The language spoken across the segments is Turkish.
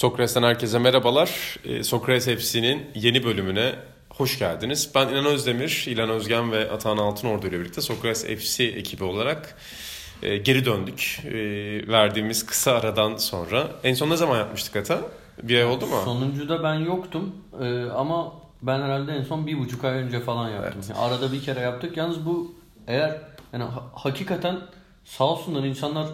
Sokrates'ten herkese merhabalar. Ee, Sokrates FC'nin yeni bölümüne hoş geldiniz. Ben İnan Özdemir, İlan Özgen ve Atahan Altınordu ile birlikte Sokrates FC ekibi olarak e, geri döndük. E, verdiğimiz kısa aradan sonra. En son ne zaman yapmıştık Ata? Bir ay oldu mu? Sonuncuda ben yoktum Ee, ama ben herhalde en son bir buçuk ay önce falan yaptım. Yani arada bir kere yaptık. Yalnız bu eğer yani ha- hakikaten sağ olsunlar insanlar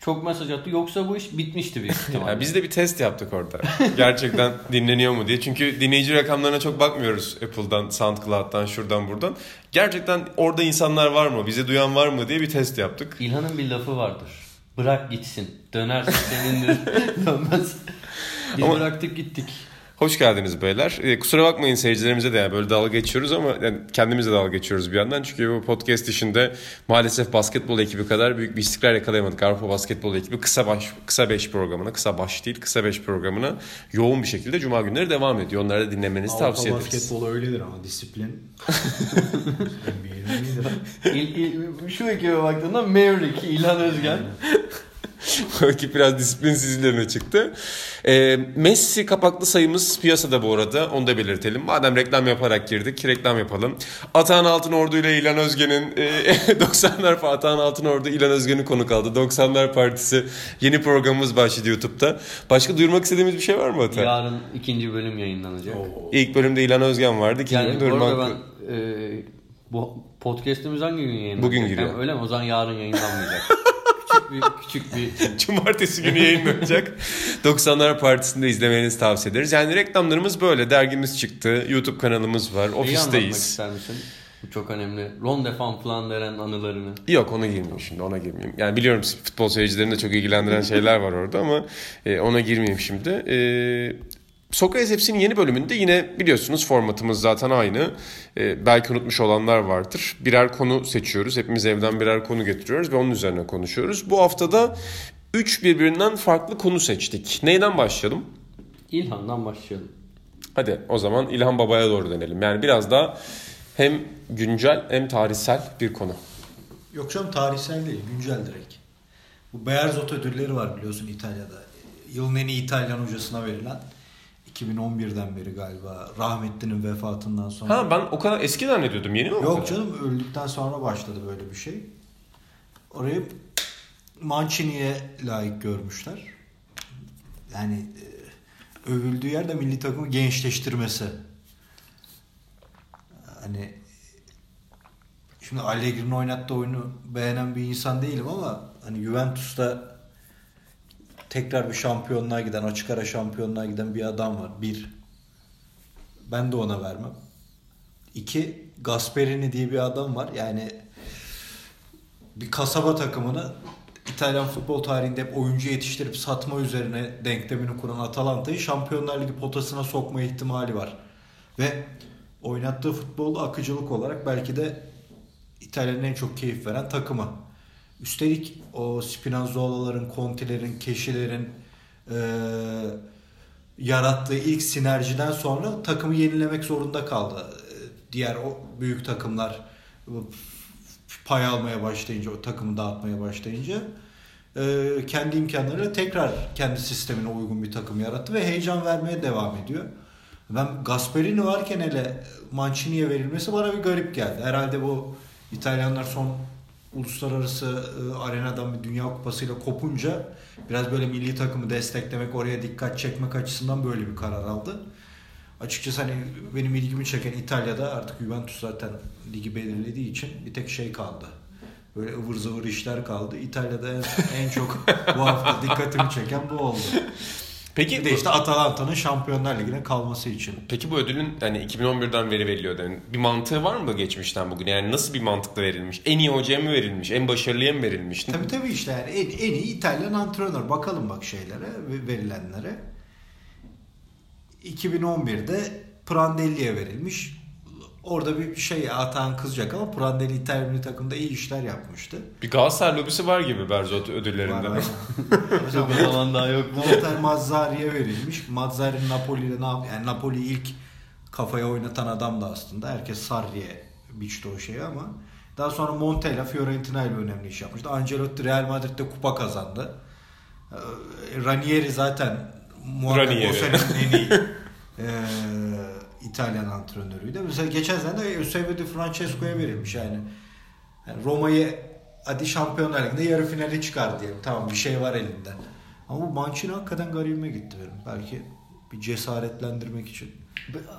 çok mesaj attı. Yoksa bu iş bitmişti büyük ihtimalle. Biz de bir test yaptık orada. Gerçekten dinleniyor mu diye. Çünkü dinleyici rakamlarına çok bakmıyoruz Apple'dan, SoundCloud'dan, şuradan buradan. Gerçekten orada insanlar var mı, bizi duyan var mı diye bir test yaptık. İlhan'ın bir lafı vardır. Bırak gitsin. Dönerse senindir. Dönmez. Biz Ama- bıraktık gittik. Hoş geldiniz beyler. Ee, kusura bakmayın seyircilerimize de yani böyle dalga geçiyoruz ama yani kendimize dalga geçiyoruz bir yandan. Çünkü bu podcast işinde maalesef basketbol ekibi kadar büyük bir istikrar yakalayamadık. Avrupa Basketbol ekibi kısa baş kısa 5 programına, kısa baş değil, kısa 5 programına yoğun bir şekilde cuma günleri devam ediyor. Onları da dinlemenizi Avrupa tavsiye ederiz. basketbol öyledir ama disiplin. İl, il- şu ekibe baktığında Maverick, İlhan Özgen. Bu ekip biraz disiplinsizlerine çıktı. Ee, Messi kapaklı sayımız piyasada bu arada. Onu da belirtelim. Madem reklam yaparak girdik, reklam yapalım. Atahan Altınordu ile İlhan Özgen'in e, 90'lar Atahan Altınordu İlhan Özgen'in konuk aldı. 90'lar Partisi yeni programımız başladı YouTube'da. Başka duyurmak istediğimiz bir şey var mı Atahan? Yarın ikinci bölüm yayınlanacak. Oo. İlk bölümde İlhan Özgen vardı. İkinci Yani Irmak- arada ben e, bu podcast'imiz hangi gün yayınlanacak? Bugün giriyor. Yani öyle mi? O zaman yarın yayınlanmayacak. küçük bir küçük bir Cumartesi günü yayınlanacak. 90'lar Partisi'nde izlemenizi tavsiye ederiz. Yani reklamlarımız böyle. Dergimiz çıktı. YouTube kanalımız var. Neyi anlatmak Ofisteyiz. ister misin? Bu çok önemli. Rondefan falan veren anılarını. Yok ona girmeyeyim şimdi ona girmeyeyim. Yani biliyorum futbol seyircilerini de çok ilgilendiren şeyler var orada ama e, ona girmeyeyim şimdi. E, Sokrates Hepsi'nin yeni bölümünde yine biliyorsunuz formatımız zaten aynı. E, belki unutmuş olanlar vardır. Birer konu seçiyoruz. Hepimiz evden birer konu getiriyoruz ve onun üzerine konuşuyoruz. Bu haftada 3 birbirinden farklı konu seçtik. Neyden başlayalım? İlhan'dan başlayalım. Hadi o zaman İlhan Baba'ya doğru dönelim. Yani biraz daha hem güncel hem tarihsel bir konu. Yok canım tarihsel değil, güncel direkt. Bu Beyerzot ödülleri var biliyorsun İtalya'da. Yılın en iyi İtalyan hocasına verilen. 2011'den beri galiba rahmetlinin vefatından sonra. Ha ben o kadar eski zannediyordum. Yeni mi Yok canım öldükten sonra başladı böyle bir şey. Orayı Mancini'ye layık görmüşler. Yani e, övüldüğü yerde milli takımı gençleştirmesi. Hani şimdi Allegri'nin oynattığı oyunu beğenen bir insan değilim ama hani Juventus'ta tekrar bir şampiyonluğa giden, açık ara şampiyonluğa giden bir adam var. Bir. Ben de ona vermem. İki, Gasperini diye bir adam var. Yani bir kasaba takımını İtalyan futbol tarihinde hep oyuncu yetiştirip satma üzerine denklemini kuran Atalanta'yı Şampiyonlar Ligi potasına sokma ihtimali var. Ve oynattığı futbolda akıcılık olarak belki de İtalya'nın en çok keyif veren takımı. Üstelik o Spinazzola'ların, Conte'lerin, Keşilerin eee yarattığı ilk sinerjiden sonra takımı yenilemek zorunda kaldı. Ee, Diğer o büyük takımlar pay almaya başlayınca, o takımı dağıtmaya başlayınca e, kendi imkanlarıyla tekrar kendi sistemine uygun bir takım yarattı ve heyecan vermeye devam ediyor. Ben Gasperini varken hele Mancini'ye verilmesi bana bir garip geldi. Herhalde bu İtalyanlar son uluslararası e, arenadan bir dünya kupasıyla kopunca biraz böyle milli takımı desteklemek, oraya dikkat çekmek açısından böyle bir karar aldı. Açıkçası hani benim ilgimi çeken İtalya'da artık Juventus zaten ligi belirlediği için bir tek şey kaldı. Böyle ıvır zıvır işler kaldı. İtalya'da en, en çok bu hafta dikkatimi çeken bu oldu. Peki Bir de işte Atalanta'nın Şampiyonlar Ligi'ne kalması için. Peki bu ödülün yani 2011'den beri veriliyor yani bir mantığı var mı geçmişten bugün? Yani nasıl bir mantıkla verilmiş? En iyi hocaya mı verilmiş? En başarılıya mı verilmiş? Tabii tabii işte yani en, en iyi İtalyan antrenör. Bakalım bak şeylere, ve- verilenlere. 2011'de Prandelli'ye verilmiş. Orada bir şey Atan kızacak ama Prandelli İtalyan milli takımda iyi işler yapmıştı. Bir Galatasaray lobisi var gibi Berzot Var, ödüllerinde. var. Çok o zaman daha yok. Walter Mazzari'ye verilmiş. Mazzari'nin Napoli'yle ne yap yani Napoli ilk kafaya oynatan adam da aslında. Herkes Sarri'ye biçti o şeyi ama daha sonra Montella Fiorentina ile önemli iş yapmıştı. Ancelotti Real Madrid'de kupa kazandı. Ee, Ranieri zaten Muhakkak Ranieri. o senenin en iyi e, İtalyan antrenörüydü. Mesela geçen sene de Eusebio Di Francesco'ya verilmiş yani. yani Roma'yı hadi Şampiyonlar Ligi'nde yarı finale çıkar diyelim. Tamam bir şey var elinde. Ama bu Mancini hakikaten garibime gitti benim. Belki bir cesaretlendirmek için.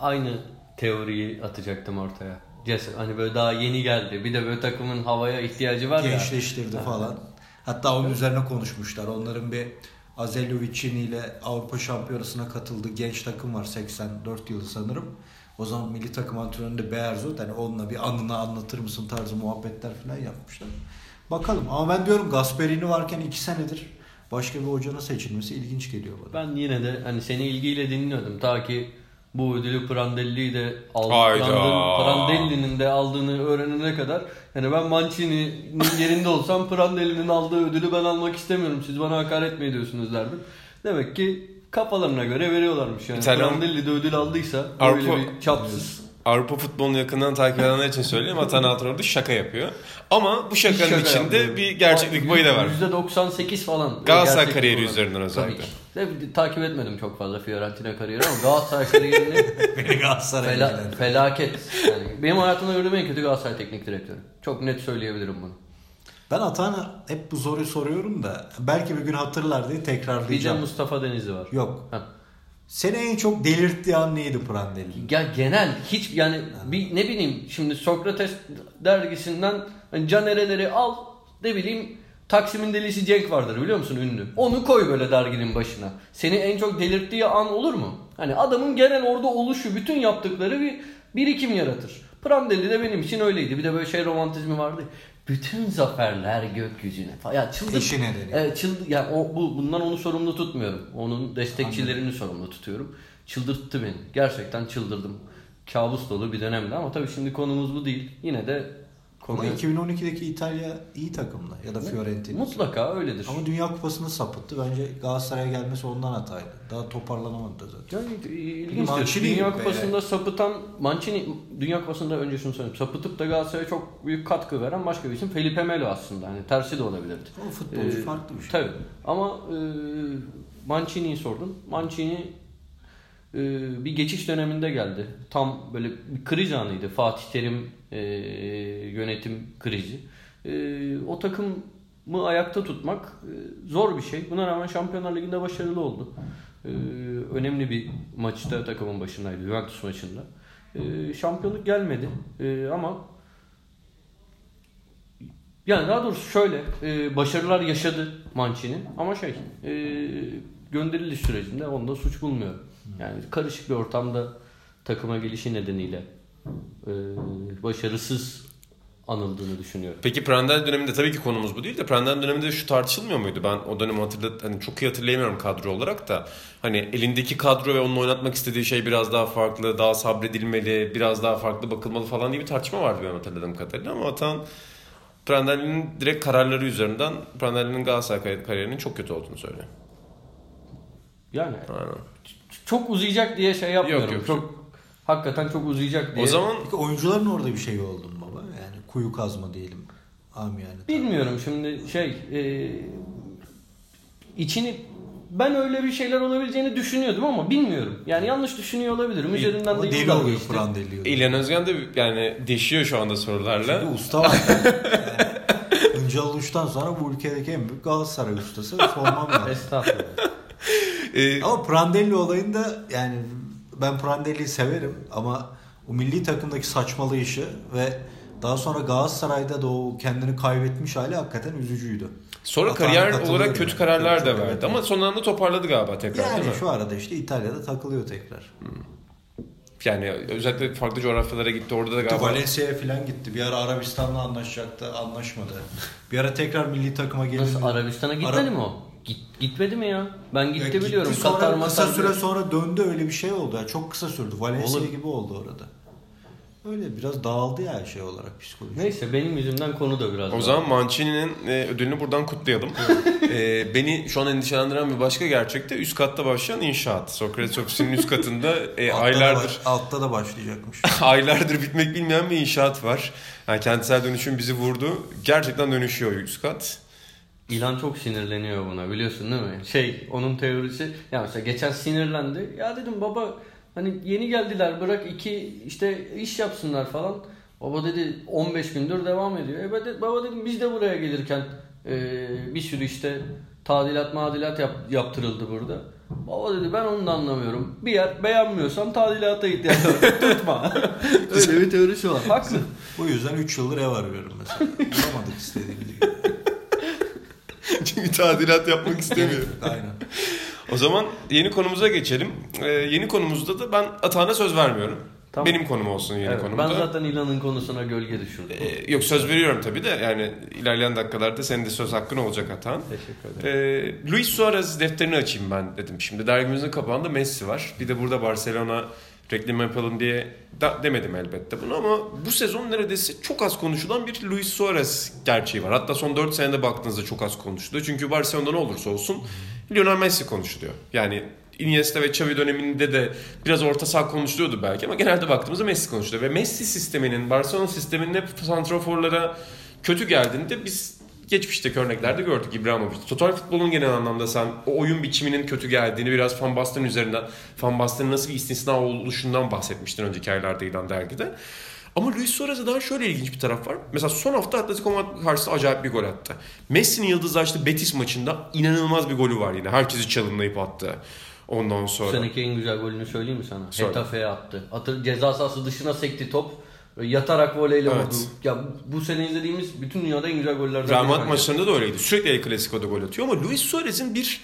Aynı teoriyi atacaktım ortaya. Cesaret, hani böyle daha yeni geldi. Bir de böyle takımın havaya ihtiyacı var ya. Gençleştirdi falan. Hatta onun üzerine konuşmuşlar. Onların bir Azelio Vicini ile Avrupa Şampiyonası'na katıldığı genç takım var 84 yılı sanırım. O zaman milli takım antrenörü de Beerzot. Hani onunla bir anını anlatır mısın tarzı muhabbetler falan yapmışlar. Bakalım. Ama ben diyorum Gasperini varken 2 senedir başka bir hocanın seçilmesi ilginç geliyor bana. Ben yine de hani seni ilgiyle dinliyordum. Ta ki bu ödülü Prandelli'yi de aldı. Prandelli'nin de aldığını öğrenene kadar yani ben Mancini'nin yerinde olsam Prandelli'nin aldığı ödülü ben almak istemiyorum. Siz bana hakaret mi ediyorsunuz derdim. Demek ki kafalarına göre veriyorlarmış yani. İtalyan- Prandelli de ödül aldıysa Avrupa- böyle bir çapsız. Avrupa futbolunu yakından takip edenler için söyleyeyim. Atan Altınor da şaka yapıyor. Ama bu şakanın Şaka içinde yapıyorum. bir gerçeklik payı da var. %98 falan. Galatasaray kariyeri olarak. üzerinden özellikle. Tabii ki. Takip etmedim çok fazla Fiorentina kariyeri ama Galatasaray kariyerini Galatasaray Fela- felaket. Yani benim hayatımda gördüğüm en kötü Galatasaray teknik direktörü. Çok net söyleyebilirim bunu. Ben Atan'a hep bu soruyu soruyorum da belki bir gün hatırlar diye Bir de tekrarlayacağım. Mustafa Denizli var. Yok. Ha. Seni en çok delirttiği an neydi Prandelli? Ya genel hiç yani bir ne bileyim şimdi Sokrates dergisinden hani Can Ereler'i al ne bileyim Taksim'in delisi Cenk vardır biliyor musun ünlü. Onu koy böyle derginin başına. Seni en çok delirttiği an olur mu? Hani adamın genel orada oluşu bütün yaptıkları bir birikim yaratır. Prandelli de benim için öyleydi. Bir de böyle şey romantizmi vardı. Bütün zaferler gökyüzüne. falan. Ya çıldır. Eşi nedeni. Evet, çıldır. Yani o, bu, bundan onu sorumlu tutmuyorum. Onun destekçilerini sorumlu tutuyorum. Çıldırttı beni. Gerçekten çıldırdım. Kabus dolu bir dönemdi ama tabii şimdi konumuz bu değil. Yine de Ama konuyu 2012'deki İtalya iyi takımda ya da Fiorentina. mutlaka öyledir. Ama Dünya Kupası'nda sapıttı. Bence Galatasaray'a gelmesi ondan hataydı. Daha toparlanamadı da zaten. Yani ilginçtir. Mancini Dünya Kupası'nda sapıtan Mancini Dünya Kupası'nda önce şunu söyleyeyim. Sapıtıp da Galatasaray'a çok büyük katkı veren başka bir isim Felipe Melo aslında. Hani tersi de olabilirdi. O futbolcu Ee, farklı bir şey. Tabii. Ama e, Mancini'yi sordun. Mancini e, bir geçiş döneminde geldi. Tam böyle bir kriz anıydı. Fatih Terim e, yönetim krizi. E, o takımı ayakta tutmak e, zor bir şey. Buna rağmen Şampiyonlar Ligi'nde başarılı oldu. E, önemli bir maçta takımın başındaydı. Juventus maçında. E, şampiyonluk gelmedi. E, ama yani daha doğrusu şöyle e, başarılar yaşadı Mancini ama şey e, gönderiliş sürecinde onda suç bulmuyorum. Yani karışık bir ortamda takıma gelişi nedeniyle e, başarısız anıldığını düşünüyorum. Peki Prandel döneminde tabii ki konumuz bu değil de Prandel döneminde şu tartışılmıyor muydu? Ben o dönemi hatırlat hani çok iyi hatırlayamıyorum kadro olarak da. Hani elindeki kadro ve onun oynatmak istediği şey biraz daha farklı, daha sabredilmeli, biraz daha farklı bakılmalı falan diye bir tartışma vardı benim hatırladığım kadarıyla ama Atan Prandelli'nin direkt kararları üzerinden Prandelli'nin Galatasaray kariyerinin çok kötü olduğunu söylüyor. Yani Aynen. çok uzayacak diye şey yapmıyorum. Yok, yok. çok hakikaten çok uzayacak diye. O zaman Peki oyuncuların orada bir şey oldu mu baba? Yani kuyu kazma diyelim. Amiyane. Bilmiyorum şimdi şey e, içini ben öyle bir şeyler olabileceğini düşünüyordum ama bilmiyorum. Yani yanlış düşünüyor olabilirim. Üzerinden de deli yıllar oluyor geçti. Prandelli. diyor. İlhan Özgen de yani deşiyor şu anda sorularla. Çünkü usta var. yani, Öncal Uluç'tan sonra bu ülkedeki en büyük Galatasaray ustası. Sormam lazım. Estağfurullah. Ee, Ama Prandelli olayında yani ben Prandelli'yi severim ama o milli takımdaki saçmalayışı ve daha sonra Galatasaray'da da o kendini kaybetmiş hali hakikaten üzücüydü. sonra kariyer olarak kötü kararlar da verdi evet. ama son anda toparladı galiba tekrar Yani değil mi? şu arada işte İtalya'da takılıyor tekrar. Yani özellikle farklı coğrafyalara gitti orada da galiba Valencia'ya falan gitti. Bir ara Arabistan'la anlaşacaktı, anlaşmadı. Bir ara tekrar milli takıma geldi. Nasıl Arabistan'a gitmedi Ara- mi o? Git, gitmedi mi ya? Ben Ya gitti gitti biliyorum. Sonra Katar kısa süre sonra döndü öyle bir şey oldu. Yani çok kısa sürdü. Valencia Olur. gibi oldu orada. Öyle biraz dağıldı ya şey olarak psikoloji. Neyse benim yüzümden konu da biraz O zaman Mancini'nin e, ödülünü buradan kutlayalım. E, beni şu an endişelendiren bir başka gerçek de üst katta başlayan inşaat. Sokrates ofisinin üst katında e, Altta da aylardır baş- altta da başlayacakmış. aylardır bitmek bilmeyen bir inşaat var. Yani kentsel dönüşüm bizi vurdu. Gerçekten dönüşüyor üst kat. İlan çok sinirleniyor buna biliyorsun değil mi? Şey onun teorisi ya mesela geçen sinirlendi. Ya dedim baba hani yeni geldiler bırak iki işte iş yapsınlar falan. Baba dedi 15 gündür devam ediyor. E ben baba dedim biz de buraya gelirken e, bir sürü işte tadilat madilat yap, yaptırıldı burada. Baba dedi ben onu da anlamıyorum. Bir yer beğenmiyorsan tadilata ihtiyaç var. Tutma. Öyle bir teorisi var. Haklı. Bu yüzden 3 yıldır ev arıyorum mesela. Bulamadık istediğimiz gibi. Çünkü tadilat yapmak istemiyor. Aynen. O zaman yeni konumuza geçelim. Ee, yeni konumuzda da ben Atahan'a söz vermiyorum. Tamam. Benim konum olsun yeni Evet, konumda. ben zaten İlan'ın konusuna gölge düşürdüm. Ee, yok söz veriyorum tabii de yani ilerleyen dakikalarda senin de söz hakkın olacak Atahan. Teşekkür ederim. Ee, Luis Suarez defterini açayım ben dedim. Şimdi dergimizin kapağında Messi var. Bir de burada Barcelona reklam yapalım diye da, demedim elbette bunu ama bu sezon neredeyse çok az konuşulan bir Luis Suarez gerçeği var. Hatta son 4 senede baktığınızda çok az konuşuluyor. Çünkü Barcelona'da ne olursa olsun Lionel Messi konuşuluyor. Yani Iniesta ve Xavi döneminde de biraz orta saha konuşuluyordu belki ama genelde baktığımızda Messi konuşuluyor. Ve Messi sisteminin, Barcelona sisteminin hep santraforlara kötü geldiğinde biz geçmişteki örneklerde gördük İbrahimovic. Total futbolun genel anlamda sen o oyun biçiminin kötü geldiğini biraz Van Basten üzerinden, Van Basten'in nasıl bir istisna oluşundan bahsetmiştin önceki aylarda ilan dergide. Ama Luis Suarez'e daha şöyle ilginç bir taraf var. Mesela son hafta Atletico Madrid karşısında acayip bir gol attı. Messi'nin yıldızlaştığı Betis maçında inanılmaz bir golü var yine. Herkesi çalımlayıp attı. Ondan Bu sonra. seneki en güzel golünü söyleyeyim mi sana? Söyle. Hetafe'ye attı. Atır, ceza sahası dışına sekti top. Yatarak voleyle Evet. vurdu. Ya bu sene izlediğimiz bütün dünyada en güzel gollerden Real Madrid maçlarında da öyleydi. Sürekli El Clasico'da gol atıyor ama Luis Suarez'in bir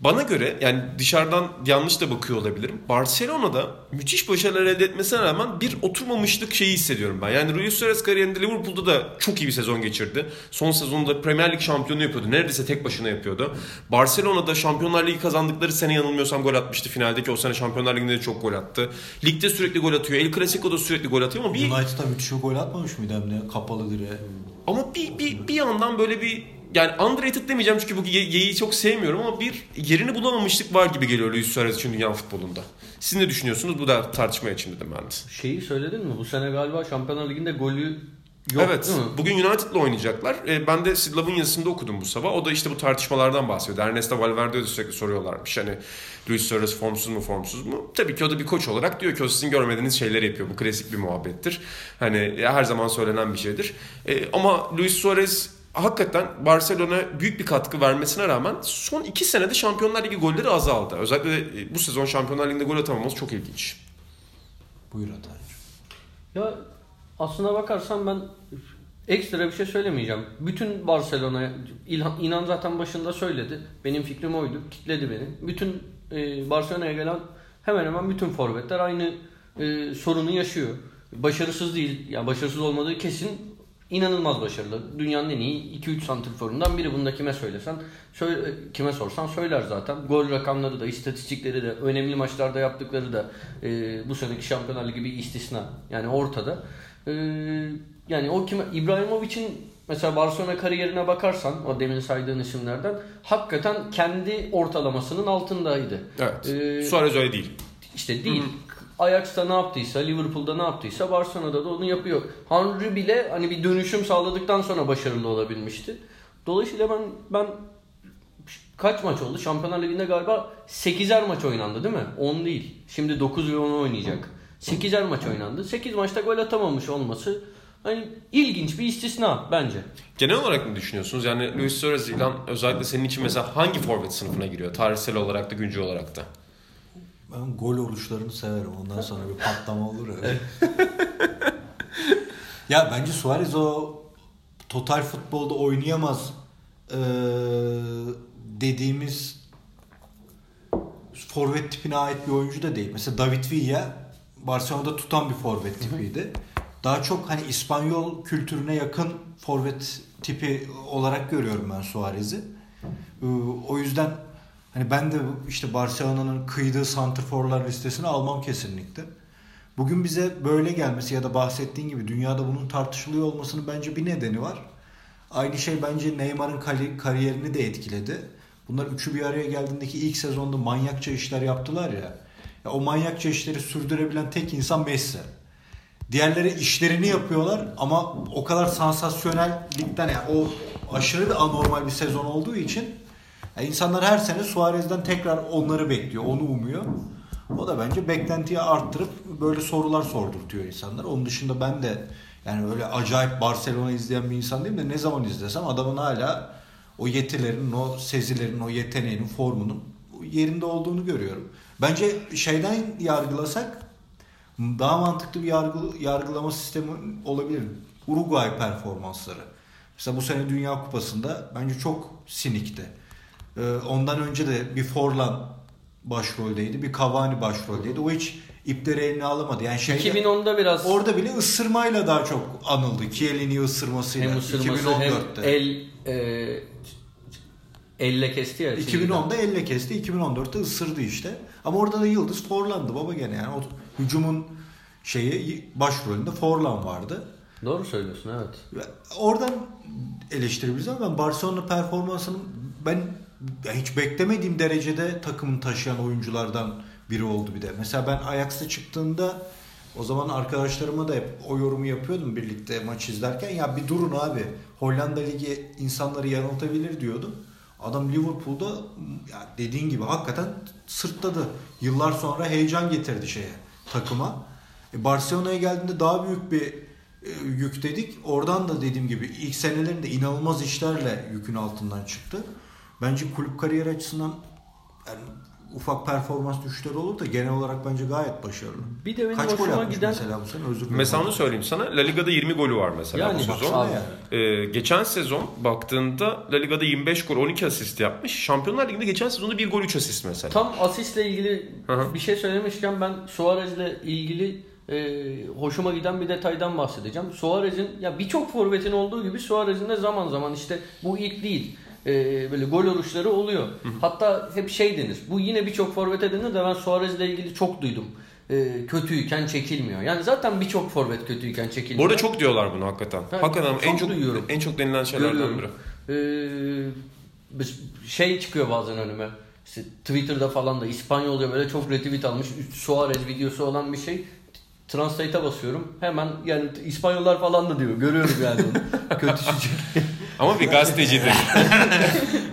bana göre yani dışarıdan yanlış da bakıyor olabilirim. Barcelona'da müthiş başarılar elde etmesine rağmen bir oturmamışlık şeyi hissediyorum ben. Yani Luis Suarez kariyerinde Liverpool'da da çok iyi bir sezon geçirdi. Son sezonda Premier Lig şampiyonu yapıyordu. Neredeyse tek başına yapıyordu. Barcelona'da Şampiyonlar Ligi kazandıkları sene yanılmıyorsam gol atmıştı finaldeki. O sene Şampiyonlar Ligi'nde de çok gol attı. Ligde sürekli gol atıyor. El Clasico'da sürekli gol atıyor ama bir United'a müthiş gol atmamış mıydı hem de kapalı direğe? ama bir, bir, bir yandan böyle bir yani underrated demeyeceğim çünkü bu yeği çok sevmiyorum ama bir yerini bulamamışlık var gibi geliyor Luis Suarez için dünya futbolunda. Siz ne düşünüyorsunuz? Bu da tartışma için dedim ben de. Şeyi söyledin mi? Bu sene galiba Şampiyonlar Ligi'nde golü yok evet. değil mi? Bugün United'la oynayacaklar. Ee, ben de Sidlav'ın yazısında okudum bu sabah. O da işte bu tartışmalardan bahsediyor. Ernesto Valverde'ye de sürekli soruyorlarmış. Hani Luis Suarez formsuz mu formsuz mu? Tabii ki o da bir koç olarak diyor ki o sizin görmediğiniz şeyleri yapıyor. Bu klasik bir muhabbettir. Hani her zaman söylenen bir şeydir. Ee, ama Luis Suarez hakikaten Barcelona büyük bir katkı vermesine rağmen son iki senede Şampiyonlar Ligi golleri azaldı. Özellikle de e, bu sezon Şampiyonlar Ligi'nde gol atamaması çok ilginç. Buyur Ataycığım. Ya aslına bakarsan ben ekstra bir şey söylemeyeceğim. Bütün Barcelona İlhan, İnan zaten başında söyledi. Benim fikrim oydu. Kitledi beni. Bütün e, Barcelona'ya gelen hemen hemen bütün forvetler aynı e, sorunu yaşıyor. Başarısız değil. Ya başarısız olmadığı kesin inanılmaz başarılı. Dünyanın en iyi 2-3 santrforundan biri. Bunu da kime söylesen, söyle, kime sorsan söyler zaten. Gol rakamları da, istatistikleri de, önemli maçlarda yaptıkları da e, bu seneki Şampiyonlar Ligi bir istisna. Yani ortada. E, yani o kime İbrahimovic'in mesela Barcelona kariyerine bakarsan o demin saydığın isimlerden hakikaten kendi ortalamasının altındaydı. Evet. Ee, Suarez öyle değil. işte değil. Ajax'ta ne yaptıysa, Liverpool'da ne yaptıysa Barcelona'da da onu yapıyor. Henry bile hani bir dönüşüm sağladıktan sonra başarılı olabilmişti. Dolayısıyla ben ben kaç maç oldu? Şampiyonlar Ligi'nde galiba 8'er maç oynandı değil mi? 10 değil. Şimdi 9 ve 10 oynayacak. 8'er maç oynandı. 8 maçta gol atamamış olması hani ilginç bir istisna bence. Genel olarak ne düşünüyorsunuz? Yani Luis Suarez özellikle senin için mesela hangi forvet sınıfına giriyor? Tarihsel olarak da güncel olarak da. Ben gol oluşlarını severim. Ondan sonra bir patlama olur ya. ya bence Suarez o total futbolda oynayamaz eee, dediğimiz forvet tipine ait bir oyuncu da değil. Mesela David Villa Barcelona'da tutan bir forvet tipiydi. Daha çok hani İspanyol kültürüne yakın forvet tipi olarak görüyorum ben Suarez'i. Ee, O yüzden hani ben de işte Barcelona'nın kıydığı santrforlar listesine almam kesinlikle. Bugün bize böyle gelmesi ya da bahsettiğin gibi dünyada bunun tartışılıyor olmasının bence bir nedeni var. Aynı şey bence Neymar'ın kari- kariyerini de etkiledi. Bunlar üçü bir araya geldiğindeki ilk sezonda manyakça işler yaptılar ya. ya o manyakça işleri sürdürebilen tek insan Messi. Diğerleri işlerini yapıyorlar ama o kadar sansasyonellikten yani o aşırı bir anormal bir sezon olduğu için yani insanlar her sene Suarez'den tekrar onları bekliyor, onu umuyor. O da bence beklentiyi arttırıp böyle sorular sordurtuyor insanlar. Onun dışında ben de yani öyle acayip Barcelona izleyen bir insan değilim de ne zaman izlesem adamın hala o yetilerinin, o sezilerin, o yeteneğinin, formunun yerinde olduğunu görüyorum. Bence şeyden yargılasak daha mantıklı bir yargı, yargılama sistemi olabilir. Uruguay performansları. Mesela bu sene Dünya Kupası'nda bence çok sinikti. Ee, ondan önce de bir Forlan başroldeydi, bir Cavani başroldeydi. O hiç ipleri eline alamadı. Yani şeyde, 2010'da biraz orada bile ısırmayla daha çok anıldı. Chiellini ısırmasıyla. hem ısırması 2014'te. hem el e, elle kesti ya. çizgiden. 2010'da elle kesti, 2014'te ısırdı işte. Ama orada da Yıldız Forlan'dı baba gene yani. O hücumun şeyi başrolünde Forlan vardı. Doğru söylüyorsun evet. Ve Oradan eleştirebiliriz ama ben Barcelona performansının ben hiç beklemediğim derecede takımın taşıyan oyunculardan biri oldu bir de. Mesela ben Ajax'ta çıktığında o zaman arkadaşlarıma da hep o yorumu yapıyordum birlikte maç izlerken. Ya bir durun abi. Hollanda Ligi insanları yanıltabilir diyordum. Adam Liverpool'da ya dediğin gibi hakikaten sırtladı. Yıllar sonra heyecan getirdi şeye takıma. E Barcelona'ya geldiğinde daha büyük bir e, yük dedik. Oradan da dediğim gibi ilk senelerinde inanılmaz işlerle yükün altından çıktı. Bence kulüp kariyer açısından yani ufak performans düşüşleri olur da genel olarak bence gayet başarılı. Bir de benim Kaç gol hoşuma atmış giden mesela bu sene özür dilerim. Mesela onu söyleyeyim sana. La Liga'da 20 golü var mesela Yani bu sezon. yani. Ee, geçen sezon baktığında La Liga'da 25 gol 12 asist yapmış. Şampiyonlar Ligi'nde geçen sezonda 1 gol 3 asist mesela. Tam asistle ilgili Hı hı. bir şey söylemişken ben Suarez'le ilgili e, hoşuma giden bir detaydan bahsedeceğim. Suarez'in ya birçok forvetin olduğu gibi Suarez'in de zaman zaman işte bu ilk değil. E, böyle gol oluşları oluyor. Hatta hep şey denir. Bu yine birçok forvete denir de ben Suarez'le ilgili çok duydum. E, kötüyken çekilmiyor. Yani zaten birçok forvet kötüyken çekilmiyor. Bu arada çok diyorlar bunu hakikaten. Ha, hakikaten çok en çok duyuyorum. en çok denilen şeylerden biri. Görüyorum. Ee, biz- şey çıkıyor bazen önüme. İşte Twitter'da falan da İspanyolca böyle çok retweet almış. Suarez videosu olan bir şey. Translate'e basıyorum. Hemen yani İspanyollar falan da diyor. Görüyorum yani onu. Kötü çocuk. Ama bir gazetecidir.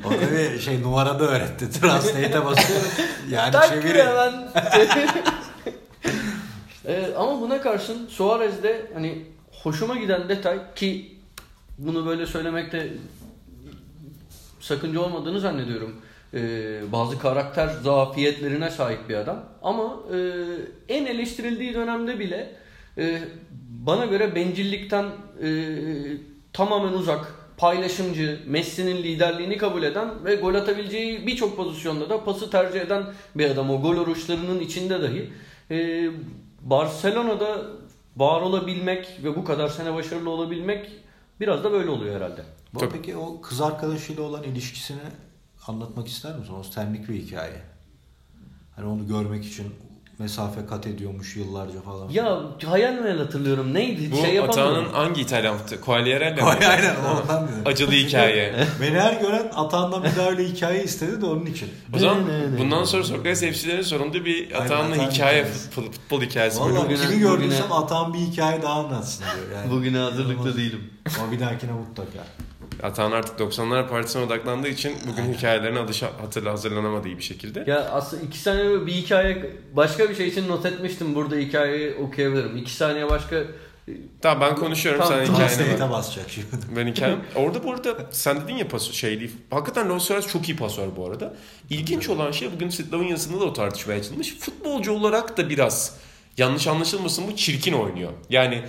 Orada bir şey numarada öğretti. Translate'e basıyorum. Yani Tak çeviri. hemen. Ee, ama buna karşın Suarez'de hani hoşuma giden detay ki bunu böyle söylemekte sakınca olmadığını zannediyorum. Ee, bazı karakter zafiyetlerine sahip bir adam. Ama e, en eleştirildiği dönemde bile e, bana göre bencillikten e, tamamen uzak, paylaşımcı, Messi'nin liderliğini kabul eden ve gol atabileceği birçok pozisyonda da pası tercih eden bir adam. O gol oruçlarının içinde dahi. E, Barcelona'da var olabilmek ve bu kadar sene başarılı olabilmek biraz da böyle oluyor herhalde. Peki o kız arkadaşıyla olan ilişkisini anlatmak ister misin? O senlik bir hikaye. Hani onu görmek için mesafe kat ediyormuş yıllarca falan. Ya hayal meyal hatırlıyorum. Neydi? Bu şey. Atağan'ın hangi İtalyan futbolu? Quagliarella mi? Ay, Aynen ondan dedim. Acılı hikaye. Beni her gören atağından bir daha öyle hikaye istedi de onun için. O zaman bundan sonra Sokrates FC'lerin sonunda bir Atağan hikaye, futbol, futbol hikayesi. Bugüne- kimi gördüysem atağın bir hikaye daha anlatsın diyor. Yani. Bugüne hazırlıklı değilim. Ama bir dahakine mutlaka. Atağan artık 90'lar partisine odaklandığı için bugün hikayelerine alışa, hatırla hazırlanamadığı bir şekilde. Ya aslında iki saniye bir hikaye başka bir şey için not etmiştim. Burada hikayeyi okuyabilirim. İki saniye başka Tamam ben konuşuyorum Tamam, sen tamam. hikayene bak. Basacak şimdi. Ben hikayem. Orada bu arada sen dedin ya pas şey değil. Hakikaten Luis Suarez çok iyi pasör bu arada. İlginç olan şey bugün Sitlav'ın yazısında da o tartışmaya açılmış. Futbolcu olarak da biraz yanlış anlaşılmasın bu çirkin oynuyor. Yani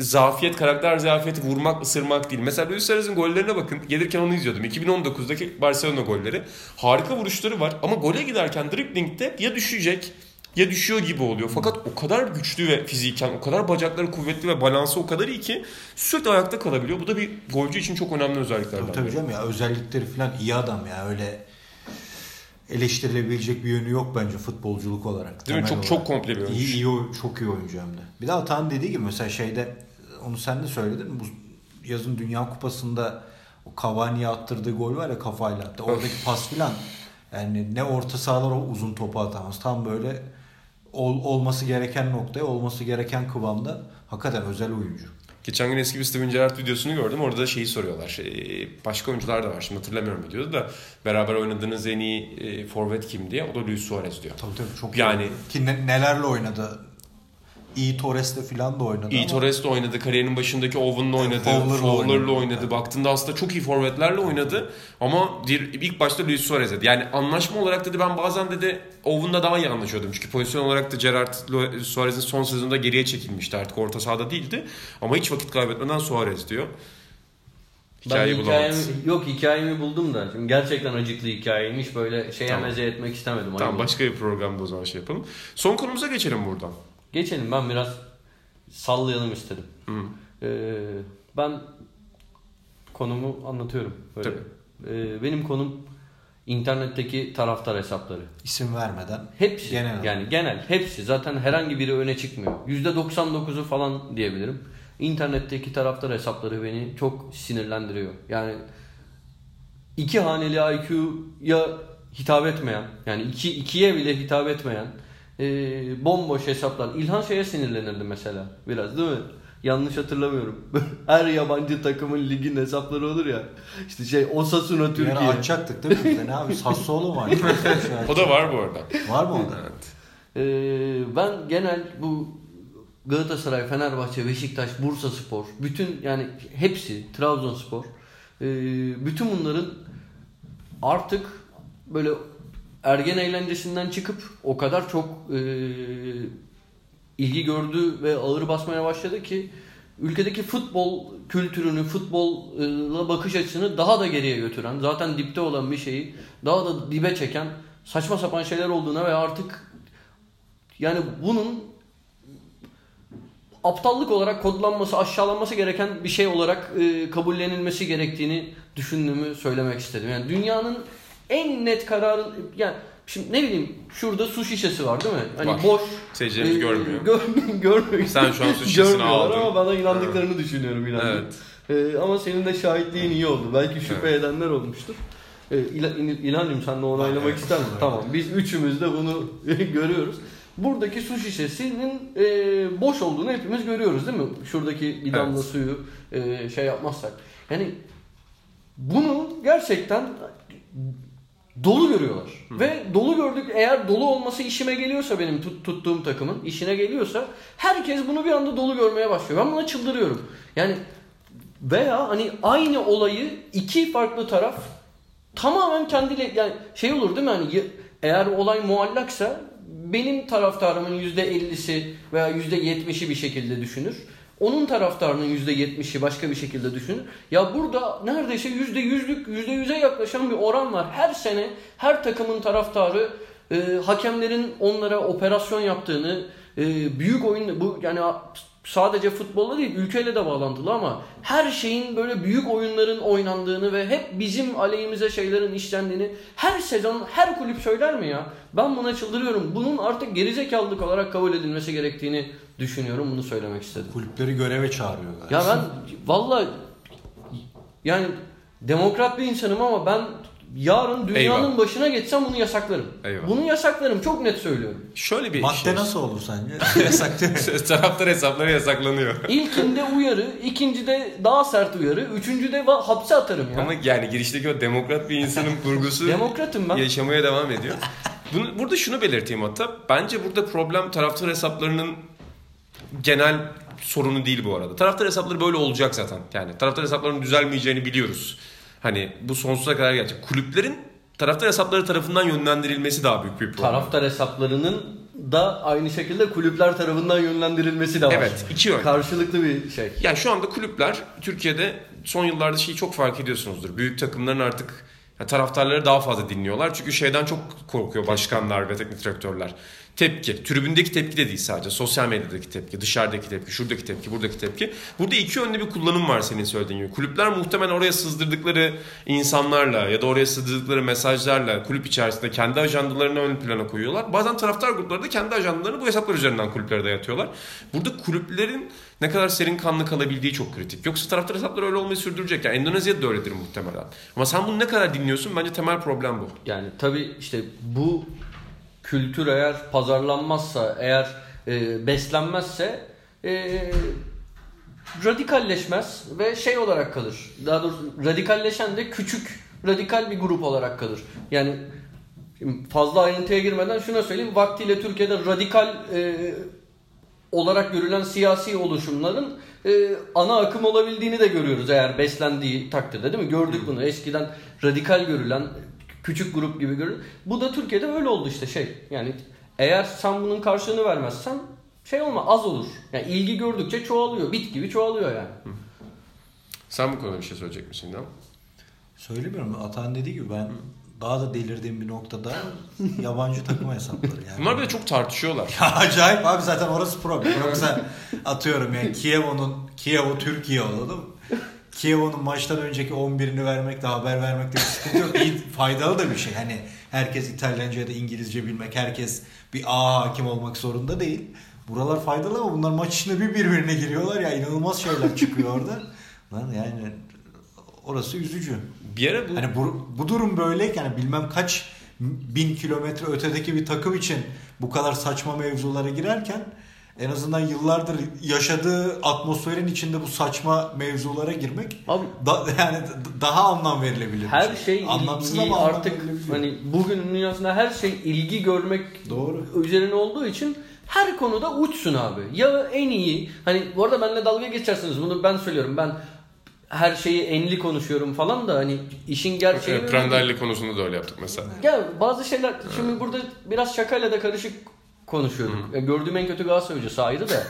zafiyet, karakter zafiyeti vurmak, ısırmak değil. Mesela Luis Suarez'in gollerine bakın. Gelirken onu izliyordum. 2019'daki Barcelona golleri. Harika vuruşları var ama gole giderken driblingde ya düşecek ya düşüyor gibi oluyor. Fakat o kadar güçlü ve fiziken, o kadar bacakları kuvvetli ve balansı o kadar iyi ki sürekli ayakta kalabiliyor. Bu da bir golcü için çok önemli özelliklerden. Tabii, tabii canım ya özellikleri falan iyi adam ya öyle eleştirilebilecek bir yönü yok bence futbolculuk olarak. Değil mi? Çok olarak. çok komple bir oyuncu. İyi, iyi çok iyi oyuncu hem de. Bir de Atan dediği gibi mesela şeyde onu sen de söyledin bu yazın Dünya Kupası'nda o Cavani'ye attırdığı gol var ya kafayla attı. Oradaki pas filan yani ne orta sahalar o uzun topu atamaz. Tam böyle ol- olması gereken noktaya olması gereken kıvamda hakikaten özel oyuncu. Geçen gün eski bir Steven Gerrard videosunu gördüm. Orada da şeyi soruyorlar. Ee, başka oyuncular da var. Şimdi hatırlamıyorum videoda da. Beraber oynadığınız en iyi e, forvet kim diye. O da Luis Suarez diyor. Tabii tabii çok Yani- Ki ne- nelerle oynadı. İyi Torres'te falan da oynadı İyi ama Torres'le oynadı. Kariyerinin başındaki Owen'la oynadı. Fowler'la Fowler'la oynadı. oynadı. Baktığında aslında çok iyi forvetlerle oynadı. Ama bir, ilk başta Luis Suarez dedi. Yani anlaşma olarak dedi ben bazen dedi Owen'la daha iyi anlaşıyordum. Çünkü pozisyon olarak da Gerrard Lu- Suarez'in son sezonunda geriye çekilmişti. Artık orta sahada değildi. Ama hiç vakit kaybetmeden Suarez diyor. Ben Hikayeyi bulamadı. hikayemi, yok hikayemi buldum da. Şimdi gerçekten acıklı hikayeymiş. Böyle şeye Tamam. meze etmek istemedim. Tamam başka bir programda o zaman şey yapalım. Son konumuza geçelim buradan. Geçelim ben biraz sallayalım istedim. Hı. Ee, ben konumu anlatıyorum. Böyle. Ee, benim konum internetteki taraftar hesapları. isim vermeden Hepsi Genel. yani genel hepsi zaten herhangi biri öne çıkmıyor. %99'u falan diyebilirim. İnternetteki taraftar hesapları beni çok sinirlendiriyor. Yani iki haneli IQ'ya hitap etmeyen yani iki, ikiye bile hitap etmeyen e, bomboş hesaplar. İlhan şeye sinirlenirdi mesela biraz değil mi? Yanlış hatırlamıyorum. Her yabancı takımın ligin hesapları olur ya. İşte şey Osasuna Türkiye. ara açacaktık değil mi? Ne abi Sassuolo var. O da var bu arada. var mı orada? Evet. Ee, ben genel bu Galatasaray, Fenerbahçe, Beşiktaş, Bursa Spor, bütün yani hepsi Trabzonspor, ee, bütün bunların artık böyle ergen eğlencesinden çıkıp o kadar çok ee, ilgi gördü ve ağır basmaya başladı ki ülkedeki futbol kültürünü, futbolla bakış açısını daha da geriye götüren, zaten dipte olan bir şeyi daha da dibe çeken saçma sapan şeyler olduğuna ve artık yani bunun aptallık olarak kodlanması, aşağılanması gereken bir şey olarak e, kabullenilmesi gerektiğini düşündüğümü söylemek istedim. Yani dünyanın en net kararı yani şimdi ne bileyim şurada su şişesi var değil mi? Hani Var. boş. Seyircilerimiz görmüyor. Gör, görmüyor. Sen şu an su şişesini aldın. ama bana inandıklarını düşünüyorum inandım. Evet. Ee, ama senin de şahitliğin iyi oldu. Belki şüphe Evet. edenler olmuştur. İl- İlhancığım sen de onaylamak Evet. ister misin? Tamam. Biz üçümüz de bunu görüyoruz. Buradaki su şişesinin e, boş olduğunu hepimiz görüyoruz değil mi? Şuradaki bir damla Evet. suyu e, şey yapmazsak. Yani bunu gerçekten dolu görüyorlar. Ve dolu gördük eğer dolu olması işime geliyorsa benim tut- tuttuğum takımın işine geliyorsa herkes bunu bir anda dolu görmeye başlıyor. Ben buna çıldırıyorum. Yani veya hani aynı olayı iki farklı taraf tamamen kendiyle yani şey olur değil mi hani eğer olay muallaksa benim taraftarımın %50'si veya %70'i bir şekilde düşünür. Onun taraftarının %70'i başka bir şekilde düşünür. Ya burada neredeyse %100'lük %100'e yaklaşan bir oran var. Her sene her takımın taraftarı e, hakemlerin onlara operasyon yaptığını, e, büyük oyun bu yani sadece futbolla değil ülkeyle de bağlantılı ama her şeyin böyle büyük oyunların oynandığını ve hep bizim aleyhimize şeylerin işlendiğini her sezon her kulüp söyler mi ya? Ben buna çıldırıyorum. Bunun artık gerizekalılık olarak kabul edilmesi gerektiğini düşünüyorum. Bunu söylemek istedim. Kulüpleri göreve çağırıyor galiba. Ya ben valla yani demokrat bir insanım ama ben yarın dünyanın Eyvah. başına geçsem bunu yasaklarım. Eyvah. Bunu yasaklarım. Çok net söylüyorum. Şöyle bir Madde şey. nasıl olur sence? Yasak mi? Taraftar hesapları yasaklanıyor. İlkinde uyarı, ikincide daha sert uyarı, üçüncüde hapse atarım ya. Ama yani girişteki o demokrat bir insanın kurgusu Demokratım ben. yaşamaya devam ediyor. Bunu, burada şunu belirteyim hatta. Bence burada problem taraftar hesaplarının genel sorunu değil bu arada. Taraftar hesapları böyle olacak zaten. Yani taraftar hesaplarının düzelmeyeceğini biliyoruz. Hani bu sonsuza kadar gelecek. Kulüplerin taraftar hesapları tarafından yönlendirilmesi daha büyük bir problem. Taraftar hesaplarının da aynı şekilde kulüpler tarafından yönlendirilmesi de var. Evet, iki yön. Karşılıklı bir şey. Yani şu anda kulüpler Türkiye'de son yıllarda şeyi çok fark ediyorsunuzdur. Büyük takımların artık taraftarları daha fazla dinliyorlar. Çünkü şeyden çok korkuyor başkanlar ve teknik direktörler. Tepki. Tribündeki tepki de değil sadece. Sosyal medyadaki tepki, dışarıdaki tepki, şuradaki tepki, buradaki tepki. Burada iki yönlü bir kullanım var senin söylediğin gibi. Kulüpler muhtemelen oraya sızdırdıkları insanlarla ya da oraya sızdırdıkları mesajlarla kulüp içerisinde kendi ajandalarını ön plana koyuyorlar. Bazen taraftar grupları da kendi ajandalarını bu hesaplar üzerinden kulüplere dayatıyorlar. Burada kulüplerin ne kadar serin kanlı kalabildiği çok kritik. Yoksa taraftar hesapları öyle olmayı sürdürecek. Yani Endonezya'da da öyledir muhtemelen. Ama sen bunu ne kadar dinliyorsun? Bence temel problem bu. Yani tabii işte bu kültür eğer pazarlanmazsa, eğer e, beslenmezse e, radikalleşmez ve şey olarak kalır. Daha doğrusu radikalleşen de küçük radikal bir grup olarak kalır. Yani şimdi fazla ayrıntıya girmeden şuna söyleyeyim. Vaktiyle Türkiye'de radikal e, olarak görülen siyasi oluşumların e, ana akım olabildiğini de görüyoruz eğer beslendiği takdirde değil mi? Gördük bunu. Eskiden radikal görülen küçük grup gibi görülen. Bu da Türkiye'de öyle oldu işte şey. Yani eğer sen bunun karşılığını vermezsen şey olma az olur. Yani ilgi gördükçe çoğalıyor. Bit gibi çoğalıyor yani. Sen bu konuda bir şey söyleyecek misin İlhan? Söylemiyorum. Atan dediği gibi ben daha da delirdiğim bir noktada yabancı takım hesapları yani. Bunlar bir de çok tartışıyorlar. Ya acayip abi zaten orası problem. Yoksa atıyorum yani Kiev'in Kiev Türkiye olalım. Kiev'in maçtan önceki 11'ini vermekle haber vermekle bir sıkıntı yok. İyi, faydalı da bir şey. Hani herkes İtalyanca ya da İngilizce bilmek, herkes bir A hakim olmak zorunda değil. Buralar faydalı ama bunlar maç içinde bir birbirine giriyorlar ya inanılmaz şeyler çıkıyor orada. Lan yani orası üzücü. Bir ara bu Hani bu, bu durum böyleyken yani bilmem kaç bin kilometre ötedeki bir takım için bu kadar saçma mevzulara girerken en azından yıllardır yaşadığı atmosferin içinde bu saçma mevzulara girmek Abi da, yani daha anlam verilebilir. her şey anlamsız ilgi ama artık hani bugünün dünyasında her şey ilgi görmek Doğru. üzerine olduğu için her konuda uçsun abi. Ya en iyi hani bu arada benimle dalga geçersiniz bunu ben söylüyorum. Ben her şeyi enli konuşuyorum falan da hani işin gerçeği evet, Premier Lig konusunda da öyle yaptık mesela. Ya bazı şeyler şimdi burada biraz şakayla da karışık konuşuyorum. Ya gördüğüm en kötü Galatasaray hocası ayrı da.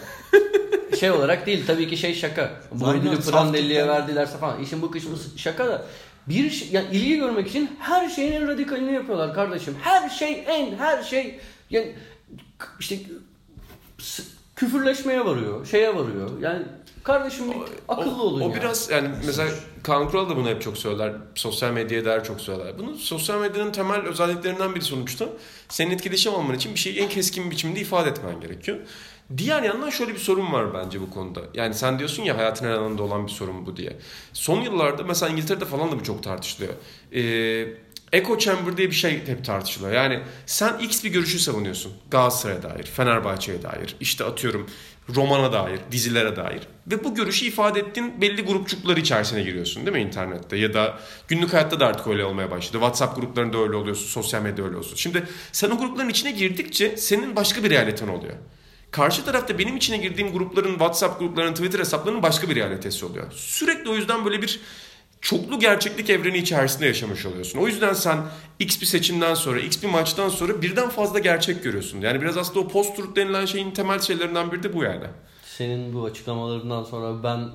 şey olarak değil tabii ki şey şaka. Bu ödülü Prandelli'ye verdilerse falan. İşin bu kısmı şaka da. Bir şey, yani ilgi görmek için her şeyin en radikalini yapıyorlar kardeşim. Her şey en her şey yani işte küfürleşmeye varıyor, şeye varıyor. Yani kardeşim bir akıllı olun o, o ya. biraz yani mesela Kaan Kural da bunu hep çok söyler. Sosyal medyaya dair çok söyler. Bunun sosyal medyanın temel özelliklerinden biri sonuçta. Senin etkileşim alman için bir şeyi en keskin biçimde ifade etmen gerekiyor. Diğer yandan şöyle bir sorun var bence bu konuda. Yani sen diyorsun ya hayatın her alanında olan bir sorun bu diye. Son yıllarda mesela İngiltere'de falan da bu çok tartışılıyor. Ee, Echo chamber diye bir şey hep tartışılıyor. Yani sen X bir görüşü savunuyorsun. Galatasaray'a dair, Fenerbahçe'ye dair, işte atıyorum romana dair, dizilere dair. Ve bu görüşü ifade ettiğin belli grupçuklar içerisine giriyorsun değil mi internette? Ya da günlük hayatta da artık öyle olmaya başladı. WhatsApp gruplarında öyle oluyorsun, sosyal medyada öyle oluyorsun. Şimdi sen o grupların içine girdikçe senin başka bir realiten oluyor. Karşı tarafta benim içine girdiğim grupların, WhatsApp gruplarının, Twitter hesaplarının başka bir realitesi oluyor. Sürekli o yüzden böyle bir çoklu gerçeklik evreni içerisinde yaşamış oluyorsun. O yüzden sen X bir seçimden sonra, X bir maçtan sonra birden fazla gerçek görüyorsun. Yani biraz aslında o post-truth denilen şeyin temel şeylerinden biri de bu yani. Senin bu açıklamalarından sonra ben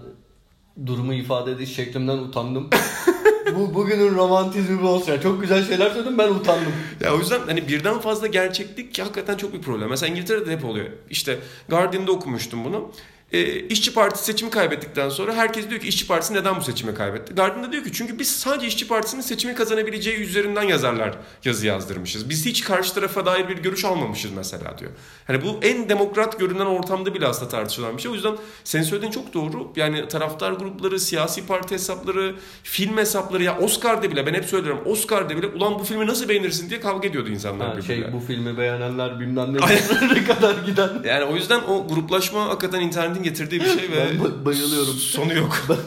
durumu ifade ediş şeklimden utandım. bu bugünün romantizmi bu olsun. Yani çok güzel şeyler söyledim ben utandım. Ya o yüzden hani birden fazla gerçeklik hakikaten çok bir problem. Mesela İngiltere'de hep oluyor. İşte Guardian'da okumuştum bunu. Ee, İşçi Partisi seçimi kaybettikten sonra herkes diyor ki İşçi Partisi neden bu seçimi kaybetti? Guardian'da diyor ki çünkü biz sadece İşçi Partisi'nin seçimi kazanabileceği üzerinden yazarlar yazı yazdırmışız. Biz hiç karşı tarafa dair bir görüş almamışız mesela diyor. Hani bu en demokrat görünen ortamda bile aslında tartışılan bir şey. O yüzden senin söylediğin çok doğru. Yani taraftar grupları, siyasi parti hesapları, film hesapları ya Oscar'da bile ben hep söylüyorum Oscar'da bile ulan bu filmi nasıl beğenirsin diye kavga ediyordu insanlar Ha, birbirine. şey bu filmi beğenenler bilmem ne kadar giden. Yani o yüzden o gruplaşma hakikaten internetin getirdiği bir şey ve Ben ba- bayılıyorum. sonu yok. Ben,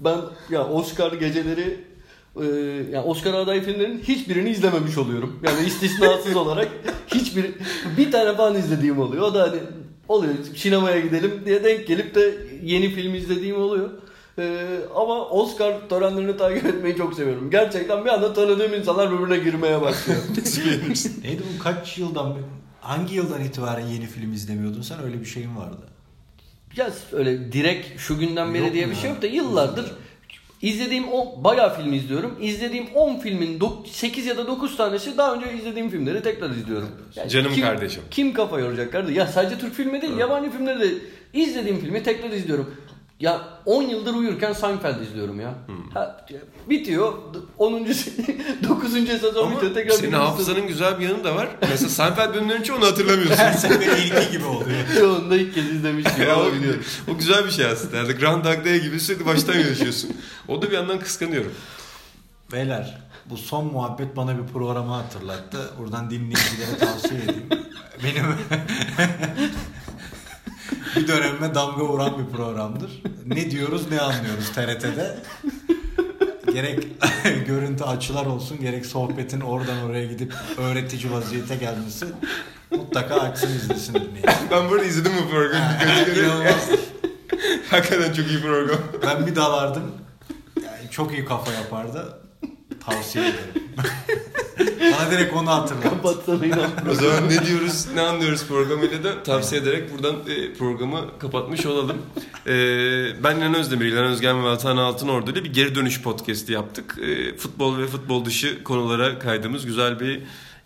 ben ya Oscar geceleri e, yani Oscar aday filmlerin hiçbirini izlememiş oluyorum. Yani istisnasız olarak hiçbir bir tane falan izlediğim oluyor. O da hani oluyor sinemaya gidelim diye denk gelip de yeni film izlediğim oluyor. E, ama Oscar törenlerini takip etmeyi çok seviyorum. Gerçekten bir anda tanıdığım insanlar birbirine girmeye başlıyor. Neydi bu kaç yıldan hangi yıldan itibaren yeni film izlemiyordun sen öyle bir şeyin vardı. Ya öyle direkt şu günden beri Yok diye mu bir ya? şey yok da yıllardır izlediğim o bayağı film izliyorum. İzlediğim 10 filmin 8 ya da 9 tanesi daha önce izlediğim filmleri tekrar izliyorum. Yani Canım kim, kardeşim. Kim kafa yoracak kardeşim? Ya sadece Türk filmi değil, yabancı filmleri de izlediğim filmi tekrar izliyorum. Ya 10 yıldır uyurken Seinfeld izliyorum ya. Ha, bitiyor. 10. 9. sezon Ama bitiyor tekrar senin hafızanın güzel bir yanı da var. Mesela Seinfeld bölümlerinin çoğunu hatırlamıyorsun. Her sefer ilki gibi oluyor. sezon. Onu da ilk kez izlemiş gibi o, olabiliyorum. o güzel bir şey aslında. Yani Groundhog Day gibi sürekli baştan yaşıyorsun. O da bir yandan kıskanıyorum. Beyler bu son muhabbet bana bir programı hatırlattı. Buradan dinleyicilere tavsiye edeyim. Benim bir döneme damga vuran bir programdır. Ne diyoruz ne anlıyoruz TRT'de. Gerek görüntü açılar olsun gerek sohbetin oradan oraya gidip öğretici vaziyete gelmesi mutlaka açsın izlesin dinleyin. Ben burada izledim bu programı. İnanılmaz. Hakikaten çok iyi program. Ben bir dalardım. Yani çok iyi kafa yapardı. Tavsiye ederim. Bana direkt onu hatırlat. Kapatsana inan. O zaman ne diyoruz, ne anlıyoruz programıyla da tavsiye ederek buradan e, programı kapatmış olalım. E, ben İlhan Özdemir, İlhan Özgen ve Atan Altınordu ile bir geri dönüş podcast'i yaptık. E, futbol ve futbol dışı konulara kaydığımız güzel bir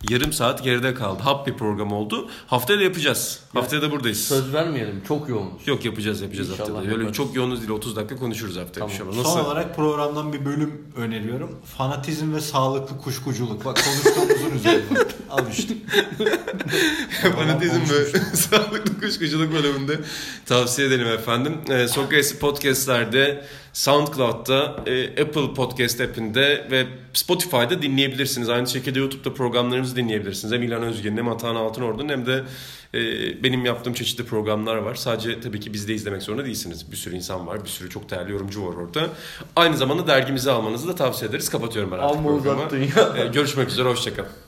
yarım saat geride kaldı. Hap bir program oldu. Haftaya da yapacağız. Haftaya da buradayız. Söz vermeyelim. Çok yoğunuz. Yok yapacağız yapacağız İnşallah haftada. Öyle yaparız. çok yoğunuz değil 30 dakika konuşuruz haftaya Tamam. inşallah. Son Nasıl? olarak programdan bir bölüm öneriyorum. Fanatizm ve sağlıklı kuşkuculuk. Bak konuştuğumuzun üzerine. Al işte. Fanatizm ve sağlıklı kuşkuculuk bölümünde tavsiye edelim efendim. Ee, Sokrates Podcast'lerde, SoundCloud'da, e, Apple Podcast app'inde ve Spotify'da dinleyebilirsiniz. Aynı şekilde YouTube'da programlarımızı dinleyebilirsiniz. Hem İlhan Özgen'in hem Atahan Altınordu'nun hem de e, benim yaptığım çeşitli programlar var. Sadece tabii ki bizde izlemek zorunda değilsiniz. Bir sürü insan var, bir sürü çok değerli yorumcu var orada. Aynı zamanda dergimizi almanızı da tavsiye ederiz. Kapatıyorum ben artık Amma programı. Ee, görüşmek üzere, hoşçakalın.